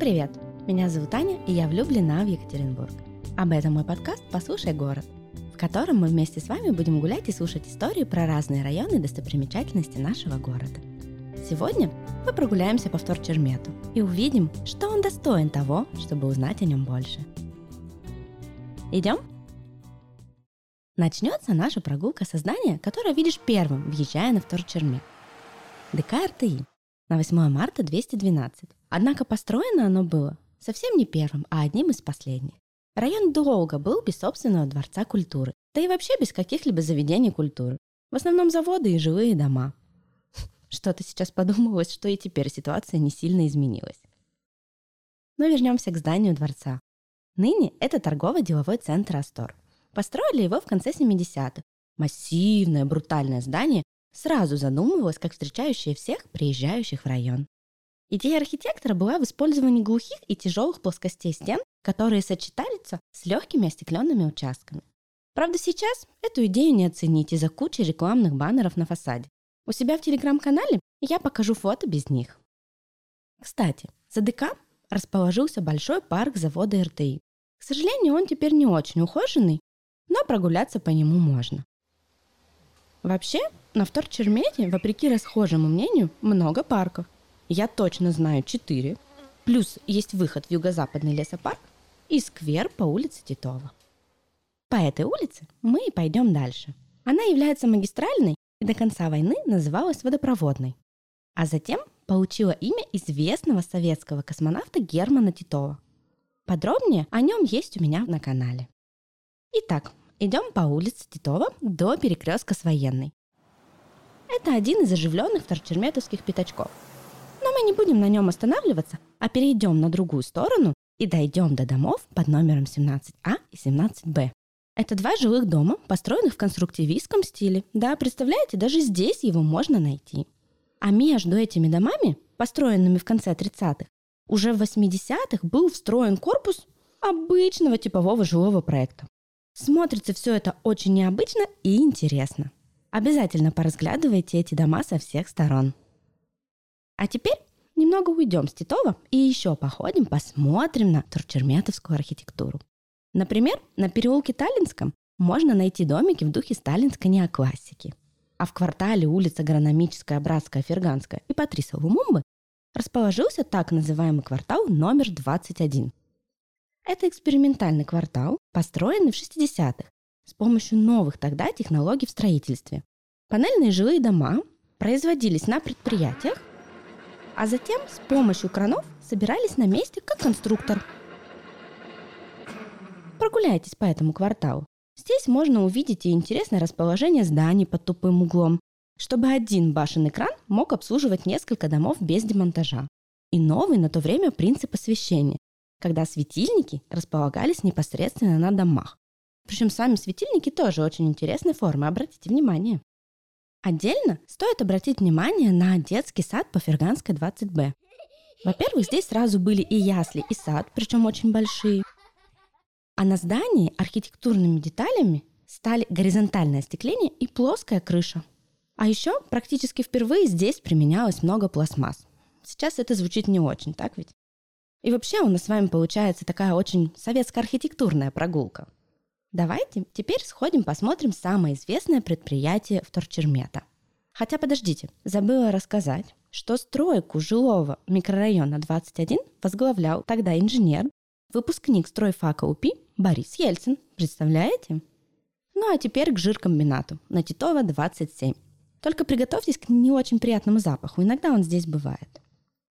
привет! Меня зовут Аня, и я влюблена в Екатеринбург. Об этом мой подкаст «Послушай город», в котором мы вместе с вами будем гулять и слушать истории про разные районы и достопримечательности нашего города. Сегодня мы прогуляемся по Вторчермету и увидим, что он достоин того, чтобы узнать о нем больше. Идем? Начнется наша прогулка со здания, которое видишь первым, въезжая на Вторчермет. ДК РТИ на 8 марта 212. Однако построено оно было совсем не первым, а одним из последних. Район долго был без собственного дворца культуры, да и вообще без каких-либо заведений культуры. В основном заводы и жилые дома. Что-то сейчас подумалось, что и теперь ситуация не сильно изменилась. Но вернемся к зданию дворца. Ныне это торгово-деловой центр Астор. Построили его в конце 70-х. Массивное, брутальное здание сразу задумывалось как встречающее всех приезжающих в район. Идея архитектора была в использовании глухих и тяжелых плоскостей стен, которые сочетаются с легкими остекленными участками. Правда, сейчас эту идею не оценить из-за кучи рекламных баннеров на фасаде. У себя в телеграм-канале я покажу фото без них. Кстати, за ДК расположился большой парк завода РТИ. К сожалению, он теперь не очень ухоженный, но прогуляться по нему можно. Вообще, на Вторчермете, вопреки расхожему мнению, много парков – я точно знаю четыре. Плюс есть выход в юго-западный лесопарк и сквер по улице Титова. По этой улице мы и пойдем дальше. Она является магистральной и до конца войны называлась водопроводной. А затем получила имя известного советского космонавта Германа Титова. Подробнее о нем есть у меня на канале. Итак, идем по улице Титова до перекрестка с военной. Это один из оживленных торчерметовских пятачков – мы не будем на нем останавливаться, а перейдем на другую сторону и дойдем до домов под номером 17А и 17Б. Это два жилых дома, построенных в конструктивистском стиле. Да, представляете, даже здесь его можно найти. А между этими домами, построенными в конце 30-х, уже в 80-х был встроен корпус обычного типового жилого проекта. Смотрится все это очень необычно и интересно. Обязательно поразглядывайте эти дома со всех сторон. А теперь немного уйдем с Титова и еще походим, посмотрим на турчерметовскую архитектуру. Например, на переулке Таллинском можно найти домики в духе сталинской неоклассики. А в квартале улица Агрономическая, Братская, Ферганская и Патриса Лумумбы расположился так называемый квартал номер 21. Это экспериментальный квартал, построенный в 60-х с помощью новых тогда технологий в строительстве. Панельные жилые дома производились на предприятиях, а затем с помощью кранов собирались на месте как конструктор. Прогуляйтесь по этому кварталу. Здесь можно увидеть и интересное расположение зданий под тупым углом, чтобы один башенный кран мог обслуживать несколько домов без демонтажа. И новый на то время принцип освещения, когда светильники располагались непосредственно на домах. Причем сами светильники тоже очень интересной формы, обратите внимание. Отдельно стоит обратить внимание на детский сад по Ферганской 20Б. Во-первых, здесь сразу были и ясли, и сад, причем очень большие. А на здании архитектурными деталями стали горизонтальное остекление и плоская крыша. А еще практически впервые здесь применялось много пластмасс. Сейчас это звучит не очень, так ведь? И вообще у нас с вами получается такая очень советско-архитектурная прогулка – Давайте теперь сходим посмотрим самое известное предприятие Вторчермета. Хотя подождите, забыла рассказать, что стройку жилого микрорайона 21 возглавлял тогда инженер, выпускник стройфака УПИ Борис Ельцин. Представляете? Ну а теперь к жиркомбинату на Титова 27. Только приготовьтесь к не очень приятному запаху, иногда он здесь бывает.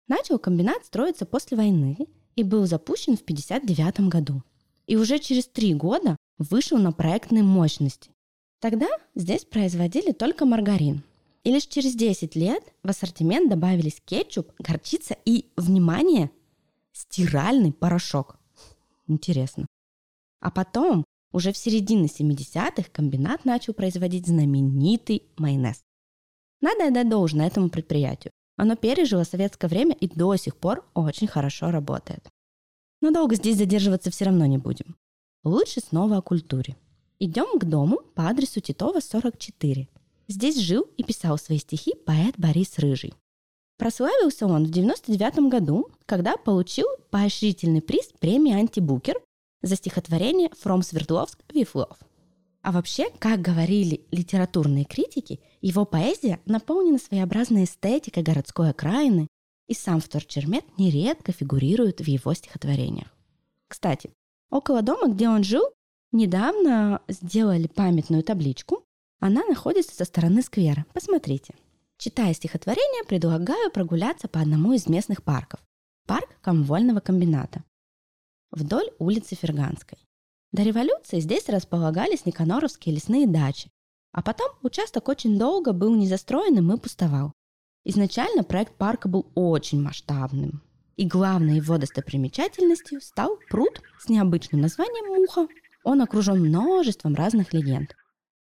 Начал комбинат строиться после войны и был запущен в 1959 году. И уже через три года вышел на проектной мощности. Тогда здесь производили только маргарин. И лишь через 10 лет в ассортимент добавились кетчуп, горчица и, внимание, стиральный порошок. Интересно. А потом, уже в середине 70-х, комбинат начал производить знаменитый майонез. Надо отдать должное этому предприятию. Оно пережило советское время и до сих пор очень хорошо работает. Но долго здесь задерживаться все равно не будем. Лучше снова о культуре. Идем к дому по адресу Титова, 44. Здесь жил и писал свои стихи поэт Борис Рыжий. Прославился он в 99 году, когда получил поощрительный приз премии «Антибукер» за стихотворение «From Свердловск Вифлов». А вообще, как говорили литературные критики, его поэзия наполнена своеобразной эстетикой городской окраины, и сам Вторчермет нередко фигурирует в его стихотворениях. Кстати, около дома, где он жил, недавно сделали памятную табличку. Она находится со стороны сквера. Посмотрите. Читая стихотворение, предлагаю прогуляться по одному из местных парков. Парк комвольного комбината. Вдоль улицы Ферганской. До революции здесь располагались никаноровские лесные дачи, а потом участок очень долго был незастроенным и пустовал. Изначально проект парка был очень масштабным. И главной его достопримечательностью стал пруд с необычным названием Муха. Он окружен множеством разных легенд.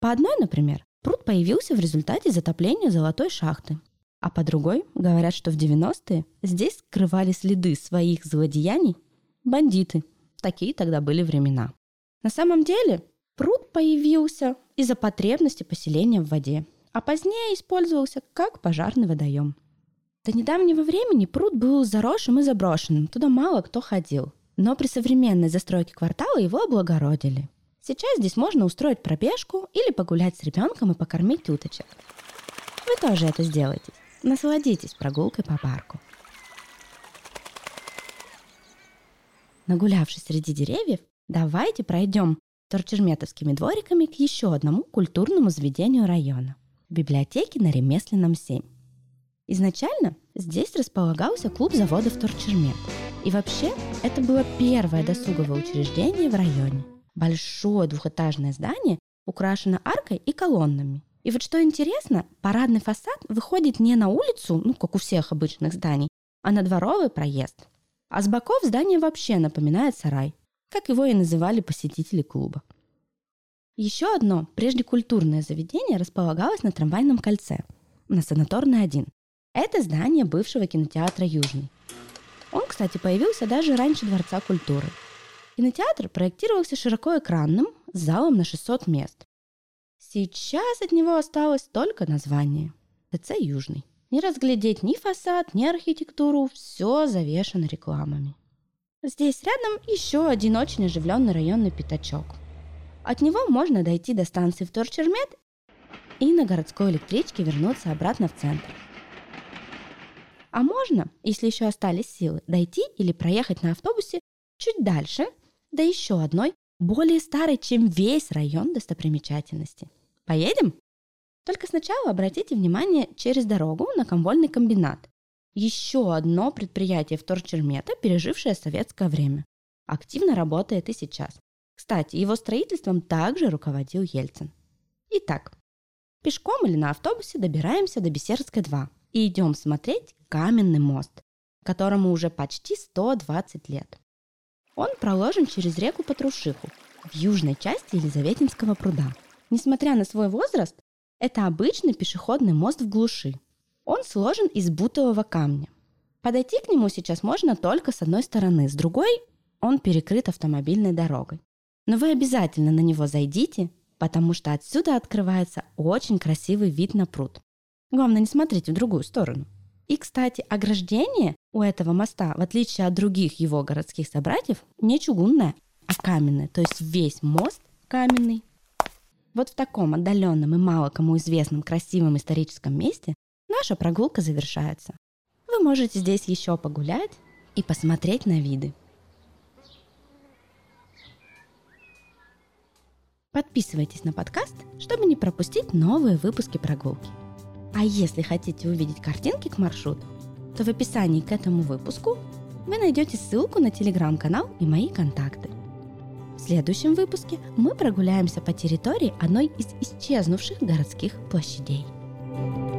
По одной, например, пруд появился в результате затопления золотой шахты. А по другой говорят, что в 90-е здесь скрывали следы своих злодеяний бандиты. Такие тогда были времена. На самом деле пруд появился из-за потребности поселения в воде а позднее использовался как пожарный водоем. До недавнего времени пруд был заросшим и заброшенным, туда мало кто ходил. Но при современной застройке квартала его облагородили. Сейчас здесь можно устроить пробежку или погулять с ребенком и покормить уточек. Вы тоже это сделаете. Насладитесь прогулкой по парку. Нагулявшись среди деревьев, давайте пройдем торчерметовскими двориками к еще одному культурному заведению района библиотеки на Ремесленном 7. Изначально здесь располагался клуб заводов Торчермет. И вообще, это было первое досуговое учреждение в районе. Большое двухэтажное здание украшено аркой и колоннами. И вот что интересно, парадный фасад выходит не на улицу, ну, как у всех обычных зданий, а на дворовый проезд. А с боков здание вообще напоминает сарай, как его и называли посетители клуба. Еще одно, прежде культурное заведение, располагалось на трамвайном кольце, на Санаторной 1. Это здание бывшего кинотеатра «Южный». Он, кстати, появился даже раньше Дворца культуры. Кинотеатр проектировался широкоэкранным, с залом на 600 мест. Сейчас от него осталось только название – ТЦ «Южный». Не разглядеть ни фасад, ни архитектуру, все завешено рекламами. Здесь рядом еще один очень оживленный районный пятачок – от него можно дойти до станции Торчермет и на городской электричке вернуться обратно в центр. А можно, если еще остались силы, дойти или проехать на автобусе чуть дальше до еще одной, более старой, чем весь район достопримечательности. Поедем? Только сначала обратите внимание через дорогу на комвольный комбинат. Еще одно предприятие в Торчермета, пережившее советское время. Активно работает и сейчас. Кстати, его строительством также руководил Ельцин. Итак, пешком или на автобусе добираемся до Бессердской 2 и идем смотреть каменный мост, которому уже почти 120 лет. Он проложен через реку Патрушиху в южной части Елизаветинского пруда. Несмотря на свой возраст, это обычный пешеходный мост в глуши. Он сложен из бутового камня. Подойти к нему сейчас можно только с одной стороны, с другой он перекрыт автомобильной дорогой. Но вы обязательно на него зайдите, потому что отсюда открывается очень красивый вид на пруд. Главное, не смотрите в другую сторону. И, кстати, ограждение у этого моста, в отличие от других его городских собратьев, не чугунное, а каменное. То есть весь мост каменный. Вот в таком отдаленном и мало кому известном красивом историческом месте наша прогулка завершается. Вы можете здесь еще погулять и посмотреть на виды. Подписывайтесь на подкаст, чтобы не пропустить новые выпуски прогулки. А если хотите увидеть картинки к маршруту, то в описании к этому выпуску вы найдете ссылку на телеграм-канал и мои контакты. В следующем выпуске мы прогуляемся по территории одной из исчезнувших городских площадей. thank you